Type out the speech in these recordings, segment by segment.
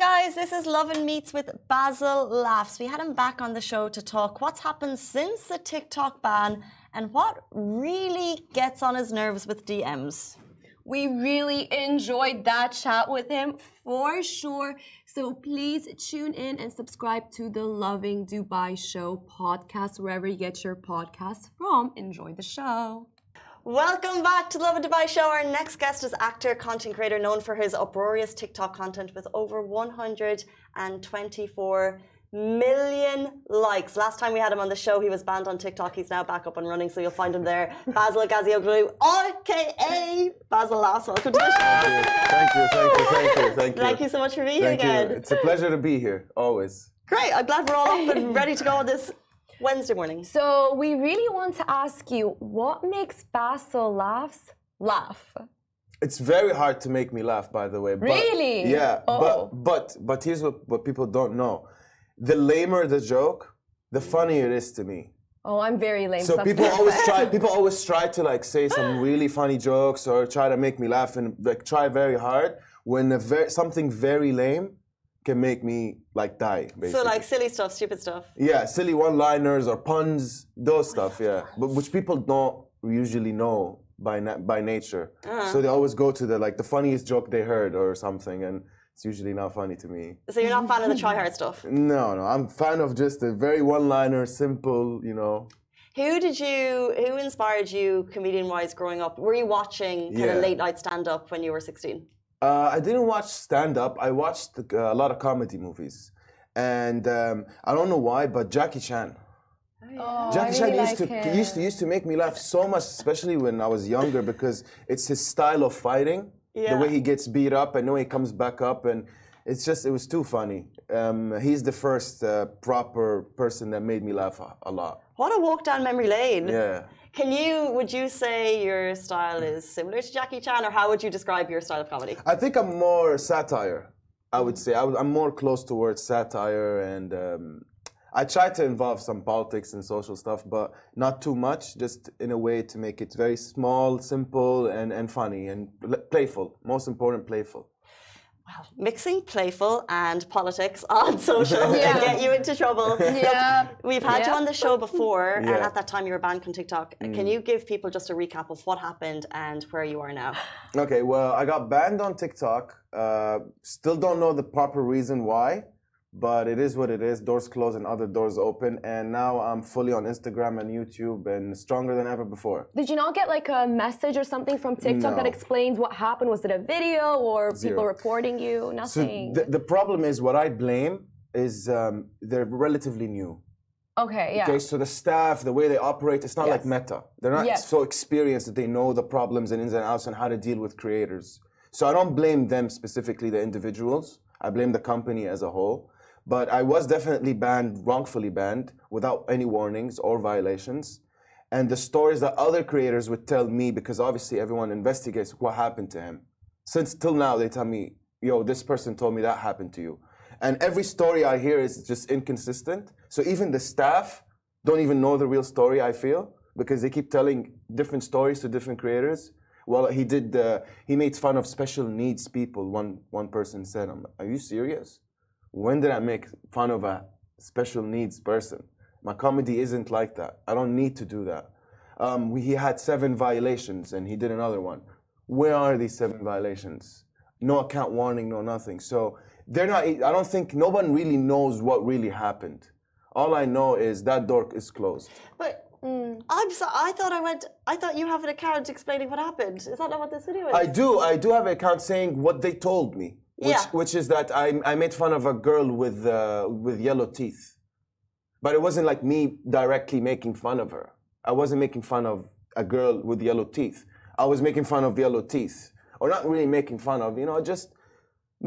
guys, this is Love and Meets with Basel Laughs. We had him back on the show to talk what's happened since the TikTok ban and what really gets on his nerves with DMs. We really enjoyed that chat with him for sure. So please tune in and subscribe to the Lovin Dubai Show podcast, wherever you get your podcasts from. Enjoy the show. Welcome back to Lovin Dubai Show. Our next guest is actor, content creator known for his uproarious TikTok content with over 124 million likes. Last time we had him on the show, he was banned on TikTok. He's now back up and running, so you'll find him there. Basel Gazioglu, aka Basel Laughs. Welcome to the show. Thank you, thank you, thank you, thank you. Thank you so much for being here Thank you. again. It's a pleasure to be here, always. Great. I'm glad we're all up and ready to go on this Wednesday morning. So we really want to ask you what makes Basel laughs laugh? It's very hard to make me laugh, by the way. But, Really? Yeah. Oh. But but but here's what, what people don't know. The lamer the joke, the funnier it is to me. Oh, I'm very lame. So people always try people always try to like say some really funny jokes or try to make me laugh and like try very hard when a very, something very lame can make me like die basically. So, like silly stuff, stupid stuff. Yeah, silly one-liners or puns, those stuff. Yeah, but which people don't usually know by na- by nature. Uh-huh. So they always go to the like the funniest joke they heard or something, and it's usually not funny to me. So, you're not a fan of the try hard stuff. No, no, I'm fan of just a very one-liner, simple. You know, Who did you, who inspired you comedian wise growing up? Were you watching kind Yeah. of late night stand up when you were 16? Uh, I didn't watch stand-up. I watched uh, a lot of comedy movies, and um, I don't know why, but Jackie Chan. Oh, Jackie I Chan really used like to him. used to used to make me laugh so much, especially when I was younger, because it's his style of fighting, Yeah. the way he gets beat up and the way he comes back up, and it's just it was too funny. Um, he's the first uh, proper person that made me laugh a, a lot. What a walk down memory lane. Yeah. Can you, would you say your style is similar to Jackie Chan, or how would you describe your style of comedy? I think I'm more satire. I would say I I'm more close towards satire, and um, I try to involve some politics and social stuff, but not too much. Just in a way to make it very small, simple, and, and funny and playful. Most important, playful. Mixing playful and politics on social can get you into trouble. Yeah. We've had you on the show before, and at that time you were banned from TikTok. Can you give people just a recap of what happened and where you are now? Okay, well, I got banned on TikTok. Uh, still don't know the proper reason why, but it is what it is. Doors closed and other doors open, and now I'm fully on Instagram and YouTube and stronger than ever before. Did you not get like a message or something from TikTok that explains what happened? Was it a video or people reporting you? So Nothing. the, problem is what I blame is um, they're relatively new. okay, yeah. Okay, so the staff, the way they operate, it's not like Meta. They're not Yes. so experienced that they know the problems and ins and outs and how to deal with creators. So I don't blame them specifically, the individuals. I blame the company as a whole. But I was definitely banned, wrongfully banned, without any warnings or violations. And the stories that other creators would tell me, because obviously everyone investigates what happened to him. Since till now, they tell me, yo, this person told me that happened to you. And every story I hear is just inconsistent. So even the staff don't even know the real story, I feel, because they keep telling different stories to different creators. Well, he did, uh, he made fun of special needs people, one, one person said. I'm like, are you serious? When did I make fun of a special needs person? My comedy isn't like that. I don't need to do that. Um, we- he had seven violations and he did another one. Where are these seven violations? No account warning, no nothing. So they're not, I don't think, no one really knows what really happened. All I know is that door is closed. But I'm so, I thought I went, I thought you have an account explaining what happened. Is that not what this video is? I do. I do have an account saying what they told me, which, Yeah. which is that I, I made fun of a girl with uh, with yellow teeth, but it wasn't like me directly making fun of her. I wasn't making fun of a girl with yellow teeth. I was making fun of yellow teeth, or not really making fun of, you know, just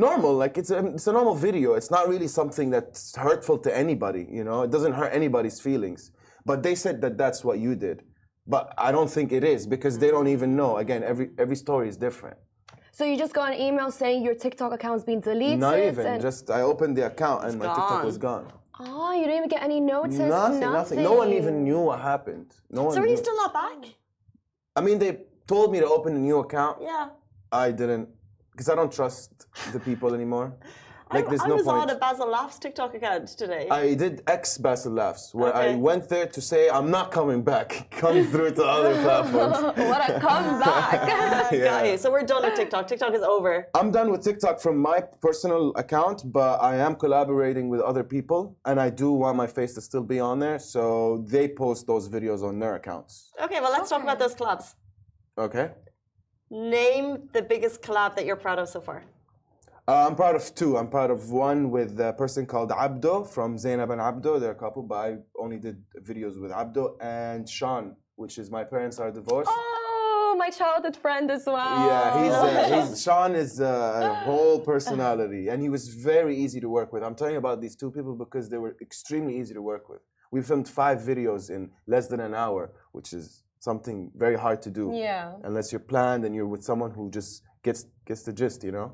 normal. Like it's a it's a normal video. It's not really something that's hurtful to anybody. You know, it doesn't hurt anybody's feelings. But they said that that's what you did. But I don't think it is because they don't even know. Again, every every story is different. So you just got an email saying your TikTok account's been deleted. Not even. and- Just I opened the account and my TikTok was gone. Oh, you didn't even get any notice. Nothing, nothing. No one even knew what happened. No one. so are you still not back? I mean, they told me to open a new account. Yeah. I didn't, because I don't trust the people anymore. Like I, there's I no was point. on a Basel Laughs TikTok account today. I did X Basel Laughs, where I went there to say I'm not coming back. Come through to other platforms. what a comeback. Yeah. got you. So we're done with TikTok. TikTok is over. I'm done with TikTok from my personal account, but I am collaborating with other people, and I do want my face to still be on there. So they post those videos on their accounts. Okay, well, let's talk about those collabs. Okay. Name the biggest collab that you're proud of so far. Uh, I'm proud of two. I'm proud of one with a person called Abdo from Zainab and Abdo. They're a couple, but I only did videos with Abdo and Sean, which is my parents are divorced. Oh, my childhood friend as well. Yeah, he's, uh, he's Sean is uh, a whole personality, and he was very easy to work with. I'm telling you about these two people because they were extremely easy to work with. We filmed five videos in less than an hour, which is something very hard to do. Yeah. Unless you're planned and you're with someone who just gets gets the gist, you know.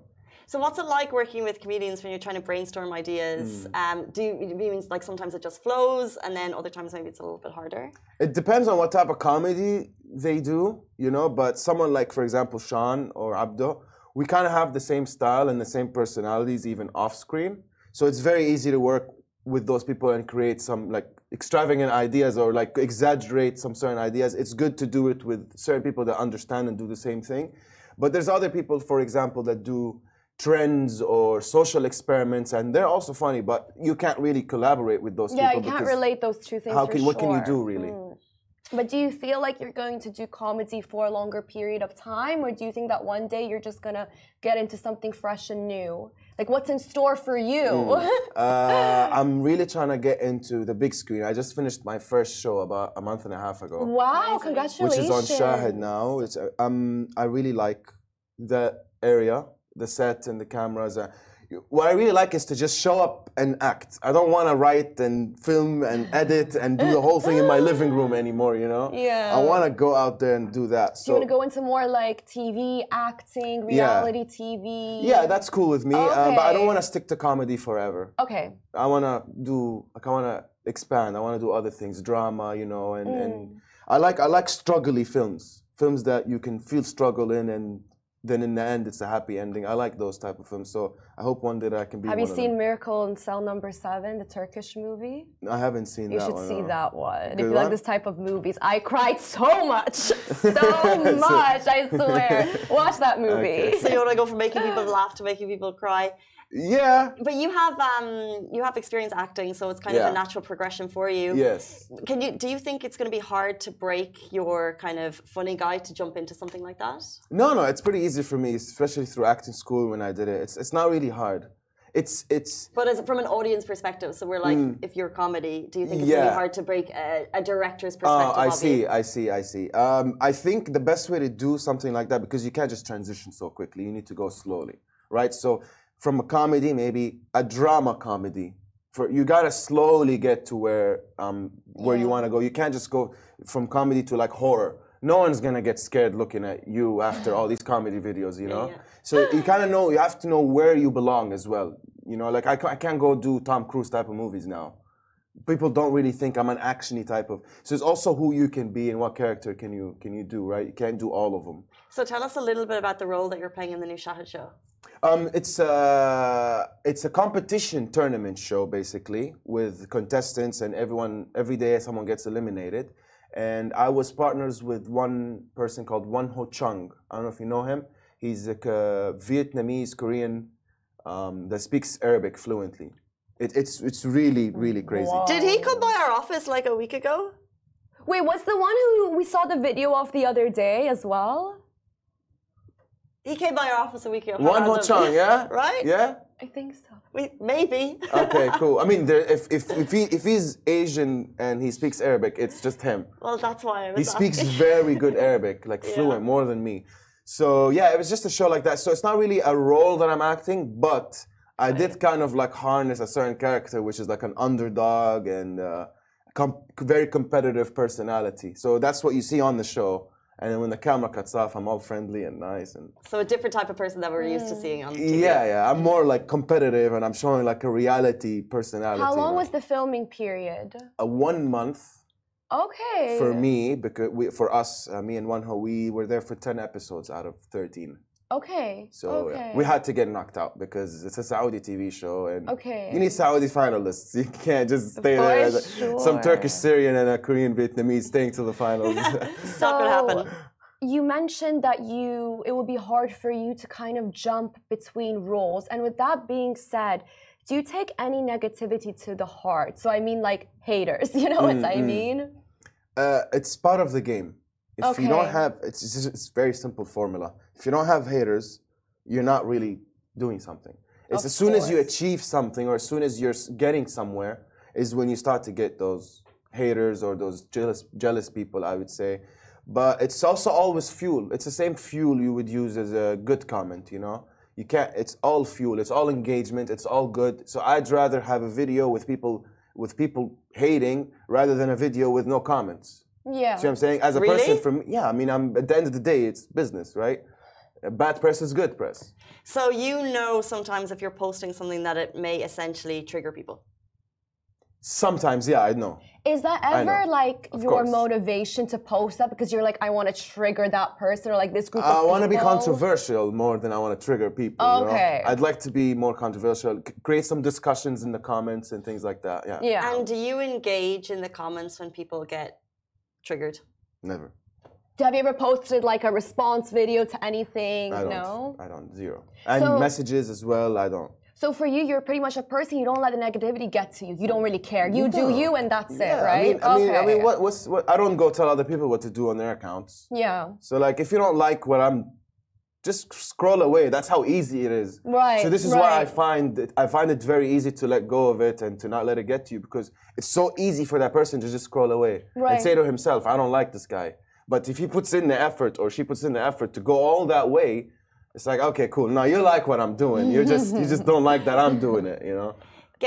So, what's it like working with comedians when you're trying to brainstorm ideas? Hmm. Um, do you, it means like sometimes it just flows, and then other times maybe it's a little bit harder? It depends on what type of comedy they do, you know. But someone like, for example, Sean or Abdo, we kind of have the same style and the same personalities, even off screen. So it's very easy to work with those people and create some like extravagant ideas or like exaggerate some certain ideas. It's good to do it with certain people that understand and do the same thing. But there's other people, for example, that do trends or social experiments, and they're also funny. But you can't really collaborate with those Yeah, people. Yeah, you can't relate those two things. How for can what can you do really? Mm. But do you feel like you're going to do comedy for a longer period of time, or do you think that one day you're just gonna get into something fresh and new? Like, what's in store for you? Uh, I'm really trying to get into the big screen. I just finished my first show about a month and a half ago, wow, congratulations! which is on Shahid now. Which uh, um, I really like the area, the set, and the cameras. Uh, what I really like is to just show up and act. I don't want to write and film and edit and do the whole thing in my living room anymore. You know? Yeah. I want to go out there and do that. Do you want to go into more like TV acting, reality TV? Yeah, that's cool with me. Uh, but I don't want to stick to comedy forever. okay. I want to do like I want to expand. I want to do other things, drama, you know, and, and Mm. I like I like struggly films, films that you can feel struggle in, and then in the end it's a happy ending. I like those type of films. So I hope one day that I can be. Have you of seen them. Miracle in Cell Number Seven, the Turkish movie? I haven't seen that. You should one. see no. that one. if Good you like this type of movies, I cried so much, so much. I swear. Watch that movie. Okay. So you want to go from making people laugh to making people cry. Yeah. But you have um, you have experience acting, so it's kind of a natural progression for you. Yes. Can you do you think it's going to be hard to break your kind of funny guy to jump into something like that? No, no, it's pretty easy for me, especially through acting school when I did it. It's it's not really hard. It's it's But as from an audience perspective, so we're like, if you're comedy, do you think it's going to Mm. Yeah. be hard to break a, a director's Oh, perspective? I see? I see, I see. Um, I think the best way to do something like that because you can't just transition so quickly. You need to go slowly, right? So from a comedy, maybe a drama comedy. For you gotta slowly get to where um, where you want to go. You can't just go from comedy to like horror. No one's gonna get scared looking at you after all these comedy videos, you know. yeah. So you kind of know you have to know where you belong as well. You know, like I, I can't go do Tom Cruise type of movies now people don't really think I'm an actiony type of. So it's also who you can be and what character can you can you do, right? You can't do all of them. So tell us a little bit about the role that you're playing in the new Shahid show. Um, it's a it's a competition tournament show basically with contestants and everyone. Every day someone gets eliminated, and I was partners with one person called Won Ho Chung. I don't know if you know him. He's a uh, Vietnamese Korean um, that speaks Arabic fluently. It, it's it's really really crazy. Wow. Did he come by our office like a week ago? Wait, was the one who we saw the video of the other day as well? He came by our office a week ago. Won Ho Chung, yeah, Right? yeah. I think so. We, maybe. Okay, cool. I mean, there, if, if, if, he, if he's Asian and he speaks Arabic, it's just him. well, that's why I was He speaks very good Arabic, like fluent, more than me. So, yeah, it was just a show like that. So, it's not really a role that I'm acting, but I did kind of like harness a certain character, which is like an underdog and uh, com- very competitive personality. So, that's what you see on the show. And then when the camera cuts off, I'm all friendly and nice and So a different type of person that we're used to seeing on TV. yeah, yeah. I'm more like competitive, and I'm showing like a reality personality. How long now. was the filming period? a one month Okay. for me because we, for us, uh, me and Won Ho, we were there for ten episodes out of thirteen. Okay. So okay. yeah, we had to get knocked out because it's a Saudi TV show, and Okay. you need Saudi finalists. You can't just stay For there. as a- Some. Turkish Syrian and a Korean Vietnamese staying to the finals. It's not going to happen. You mentioned that you it would be hard for you to kind of jump between roles. And with that being said, do you take any negativity to the heart? So I mean like haters, you know what Mm, I mean? uh, it's part of the game. If you don't have, it's it's, it's very simple formula. If you don't have haters, you're not really doing something. It's Of as soon as you achieve something or as soon as you're getting somewhere is when you start to get those haters or those jealous jealous people. I would say, but it's also always fuel. It's the same fuel you would use as a good comment. You know, you can't. It's all fuel. It's all engagement. It's all good. So I'd rather have a video with people with people hating rather than a video with no comments. Yeah. See what I'm saying? As a Really? person, from yeah, I mean, I'm at the end of the day, it's business, right? Bad press is good press. So you know sometimes if you're posting something that it may essentially trigger people. Sometimes, yeah, I know. Is that ever like Of your course. motivation to post that because you're like, I want to trigger that person or like this group I want to be controversial more than I want to trigger people. you know? Okay. I'd like to be more controversial, create some discussions in the comments and things like that. Yeah. Yeah. And do you engage in the comments when people get triggered? Never. Have you ever posted like a response video to anything? I don't. No. I don't. Zero. And So- messages as well. I don't. So for you, you're pretty much a person. You don't let the negativity get to you. You don't really care. You do you, and that's it, right? I mean, I mean, I mean, what, what's what? I don't go tell other people what to do on their accounts. Yeah. So like, if you don't like what I'm, just scroll away. That's how easy it is. Right. So this is why I find it, I find it very easy to let go of it and to not let it get to you because it's so easy for that person to just scroll away and say to himself, "I don't like this guy." But if he puts in the effort or she puts in the effort to go all that way, it's like, okay, cool. Now you like what I'm doing. You just you just don't like that I'm doing it. You know.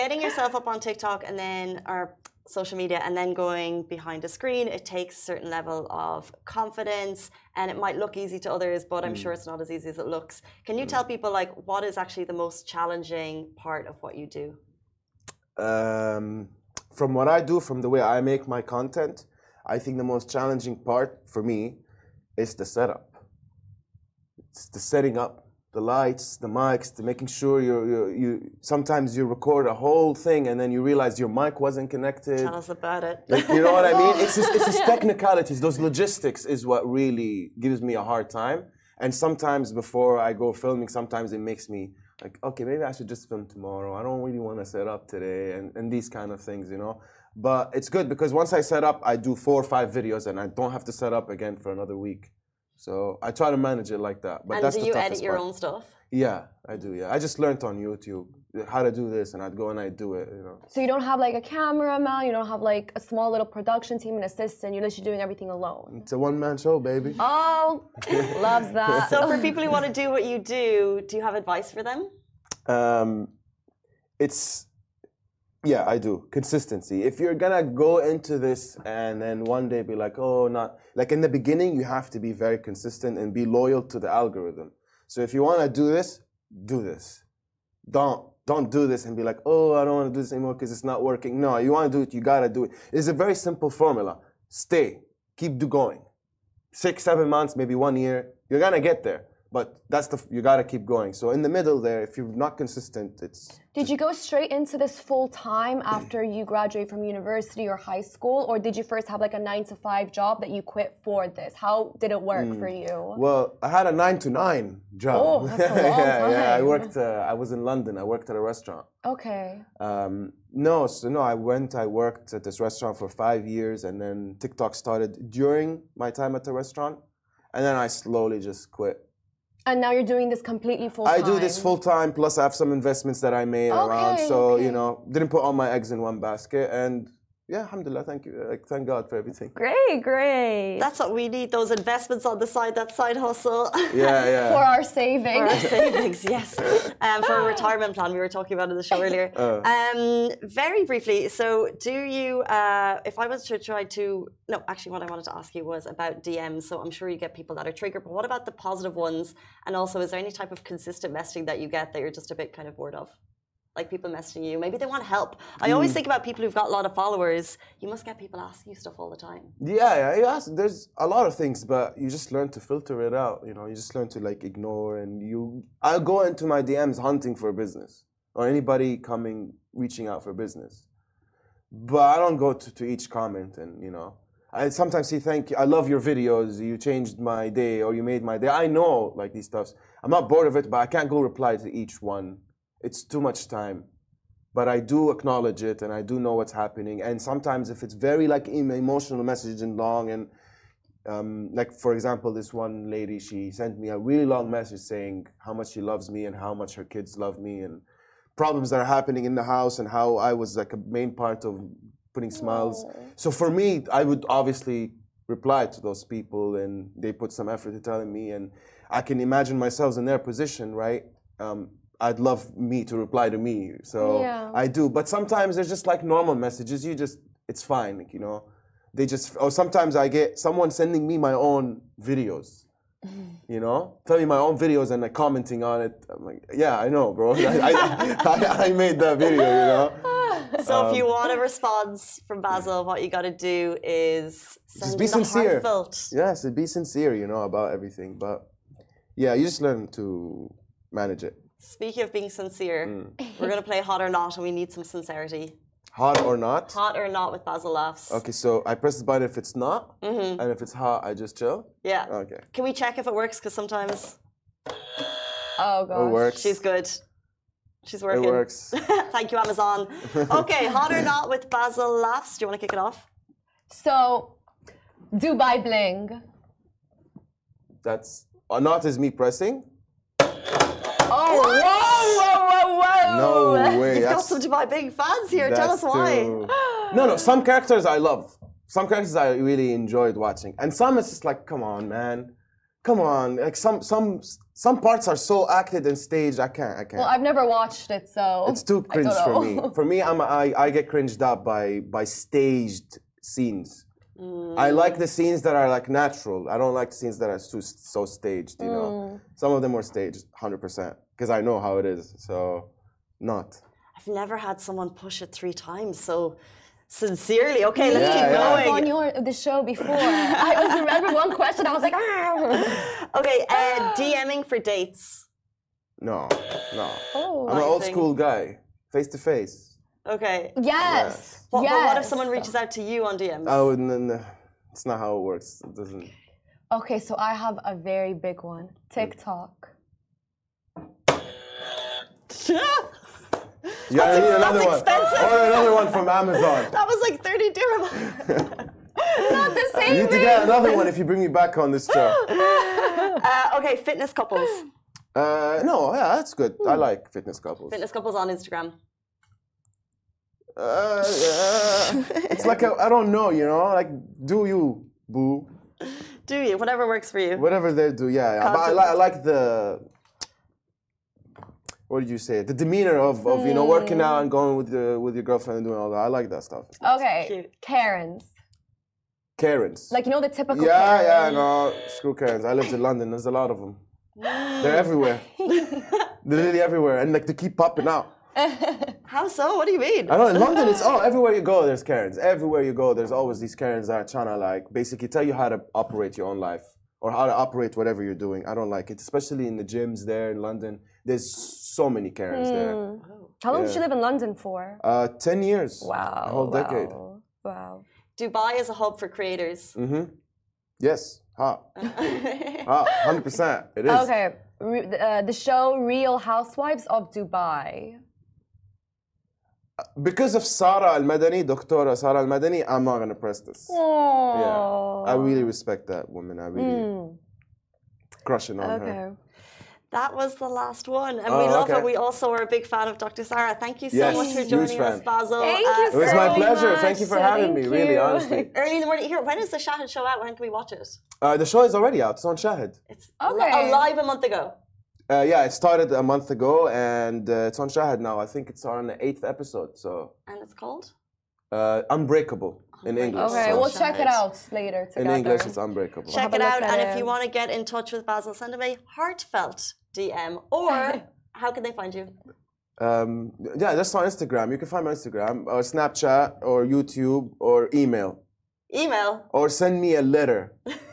Getting yourself up on TikTok and then or social media and then going behind a screen, it takes a certain level of confidence and it might look easy to others, but I'm sure it's not as easy as it looks. Can you tell people like what is actually the most challenging part of what you do? um, from what I do, from the way I make my content, I think the most challenging part for me is the setup. It's the setting up, the lights, the mics, the making sure you're, you're, you. Sometimes you record a whole thing and then you realize your mic wasn't connected. Tell us about it. Like, you know what I mean? It's just, it's just technicalities. Those logistics is what really gives me a hard time. And sometimes before I go filming, sometimes it makes me like, okay, maybe I should just film tomorrow. I don't really want to set up today, and, and these kind of things, you know. But it's good because once I set up, I do four or five videos, and I don't have to set up again for another week. So I try to manage it like that. But and that's do the you toughest edit your part. own stuff? Yeah, I do. Yeah, I just learned on YouTube how to do this, and I'd go and I'd do it. You know. So you don't have like a cameraman. You don't have like a small little production team and assistant. You're literally doing everything alone. It's a one-man show, baby. Oh, loves that. So for people who want to do what you do, do you have advice for them? Um, it's yeah, I do consistency. If you're gonna go into this and then one day be like, oh, not like in the beginning, you have to be very consistent and be loyal to the algorithm. So if you want to do this, do this. Don't don't do this and be like, oh, I don't want to do this anymore because it's not working. No, you want to do it, you gotta do it. It's a very simple formula. Stay, keep going. Six, seven months, maybe one year, you're gonna get there. But that's the you gotta keep going. So in the middle there, if you're not consistent, it's Did you go straight into this full time after you graduate from university or high school, or did you first have like a nine to five job that you quit for this? How did it work for you? Well, I had a nine to nine job. Oh, that's a long yeah, yeah. I worked. Uh, I was in London. I worked at a restaurant. Okay. Um, no, so no, I went. I worked at this restaurant for five years, and then TikTok started during my time at the restaurant, and then I slowly just quit. And now you're doing this completely full time. I do this full time. Plus, I have some investments that I made around. So okay. you know, didn't put all my eggs in one basket, and yeah, alhamdulillah, thank you, like, thank God for everything. Great, great. That's what we need, those investments on the side, that side hustle. Yeah, yeah. for our savings. For savings. our savings, yes. Um, for a retirement plan, we were talking about in the show earlier. Uh. Um, very briefly, so do you, uh, if I was to try to, no, actually, what I wanted to ask you was about DMs. So I'm sure you get people that are triggered, but what about the positive ones? And also, is there any type of consistent messaging that you get that you're just a bit kind of bored of? Like people messaging you, maybe they want help. I always Hmm. think about people who've got a lot of followers. You must get people asking you stuff all the time. Yeah, yeah. There's a lot of things, but you just learn to filter it out. You know, you just learn to like ignore, and you. I go into my DMs hunting for business or anybody coming reaching out for business, but I don't go to, to each comment and you know. I sometimes say thank you. I love your videos. You changed my day, or you made my day. I know like these stuffs. I'm not bored of it, but I can't go reply to each one. It's too much time but I do acknowledge it and I do know what's happening. And sometimes if it's very like emotional message and long and um, like for example, this one lady she sent me a really long message saying how much she loves me and how much her kids love me and problems that are happening in the house and how I was like a main part of putting smiles. So for me, I would obviously reply to those people and they put some effort to telling me and I can imagine myself in their position, right? Um, I'd love me to reply to me, so Yeah. I do. But sometimes there's just like normal messages. You just, it's fine, like, you know. They just, or sometimes I get someone sending me my own videos, you know, telling me my own videos and like commenting on it. I'm like, yeah, I know, bro. I, I, I, I made that video, you know. So if you Um, want a response from Basel, what you got to do is send be in the sincere. heartfelt. Yes, be sincere, you know, about everything. But yeah, you just learn to manage it. Speaking of being sincere, Mm. we're going to play Hot or Not, and we need some sincerity. Hot or not? Hot or Not with Basel Laughs. Okay, so I press the button if it's not, Mm-hmm. and if it's hot, I just chill. Yeah. Okay, Can we check if it works? Because sometimes Oh gosh. it works. she's good. She's working. It works. Thank you, Amazon. Okay, Hot or Not with Basel Laughs. Do you want to kick it off? So, Dubai bling. That's or not is me pressing. Oh, whoa, whoa, whoa, whoa! No way. You've got that's- some Dubai big fans here. Tell us that's why. too- No, no. Some characters I love. Some characters I really enjoyed watching, and some it's just like, come on, man, come on. Like some some some parts are so acted and staged. I can't. I can't. Well, I've never watched it, so It's too I don't cringe for me. know. For me, I'm I, I get cringed up by by staged scenes. Mm. I like the scenes that are like natural. I don't like scenes that are too so staged. You know. Some of them were staged, hundred percent, because I know how it is. So, not. I've never had someone push it three times so sincerely. Okay, let's Yeah, keep yeah. I was going. on your the show before. I was remember one question. I was like, ah. Okay, uh, DMing for dates. No, no. Oh. I'm an old Amazing. school guy, face to face. Okay. Yes. What, yes. but what if someone reaches out to you on DMs? Oh, no, no, it's not how it works. It doesn't. Okay, so I have a very big one. TikTok. You gotta need another that's one. expensive. Or another one from Amazon. that was like 30 dirham. Not the same. You need to get another one if you bring me back on this show. uh, okay, fitness couples. Uh, no, yeah, that's good. I like fitness couples. Fitness couples on Instagram. Uh, yeah. it's like a, I don't know, you know, like do you, boo, Do you? Whatever works for you. whatever they do, yeah. yeah. But I, li- I like the. What did you say? The demeanor of, of you know working out and going with the, with your girlfriend and doing all that. I like that stuff. Okay, Cute. Karens. Karens. Like you know the typical yeah, Karen. yeah, no, screw Karens. I lived in London. There's a lot of them. They're everywhere. They're literally everywhere, and like they keep popping out. How so? What do you mean? I know in London it's oh everywhere you go there's Karens. Everywhere you go there's always these Karens that are trying to like basically tell you how to operate your own life or how to operate whatever you're doing. I don't like it, especially in the gyms there in London. There's so many Karens there. How long did Yeah. you live in London for? Uh, ten years. Wow. A whole decade. Wow. wow. Dubai is a hub for creators. Mm-hmm. Yes. Hot. Hot. Hundred percent. It is. Okay, uh, the show Real Housewives of Dubai. Because of Sara Al Madani, Doctora Sara Al Madani, I'm not gonna press this. Oh. I really respect that woman. I really crushing on her. Okay. That was the last one, and Oh, we love okay. it. We also are a big fan of Dr. Sara. Thank you so Yes, much for joining us, fan. Basel. Thank you It was my so pleasure. much. Thank you for So having me. thank Really, honestly. Early in the morning. Here, when is the Shahid show out? When can we watch it? Uh, the show is already out. It's on Shahid. It's Okay. li- alive a month ago. Uh, yeah, it started a month ago and uh, it's on Shahid now. I think it's on the eighth episode. So And it's called? uh, Unbreakable in English. Okay, so we'll check it out later in. English, it's Unbreakable. Check have it out. And it. if you want to get in touch with Basel, send him a heartfelt DM. Or how can they find you? Um, yeah, just on Instagram. You can find me on Instagram or Snapchat or YouTube or email Email. or send me a letter.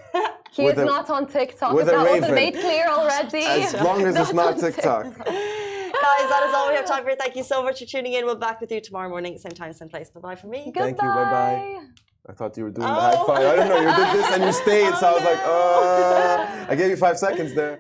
He With is a- not on TikTok. with Is a that wasn't raven. made clear already? As long as it's not on TikTok. Guys, that is all we have time for. Thank you so much for tuning in. We'll be back with you tomorrow morning, same time, same place. Bye bye from me. Thank you, bye-bye. I thought you were doing the Oh. high five. I don't know. You did this and you stayed, so I was like, Oh, uh, I gave you five seconds there.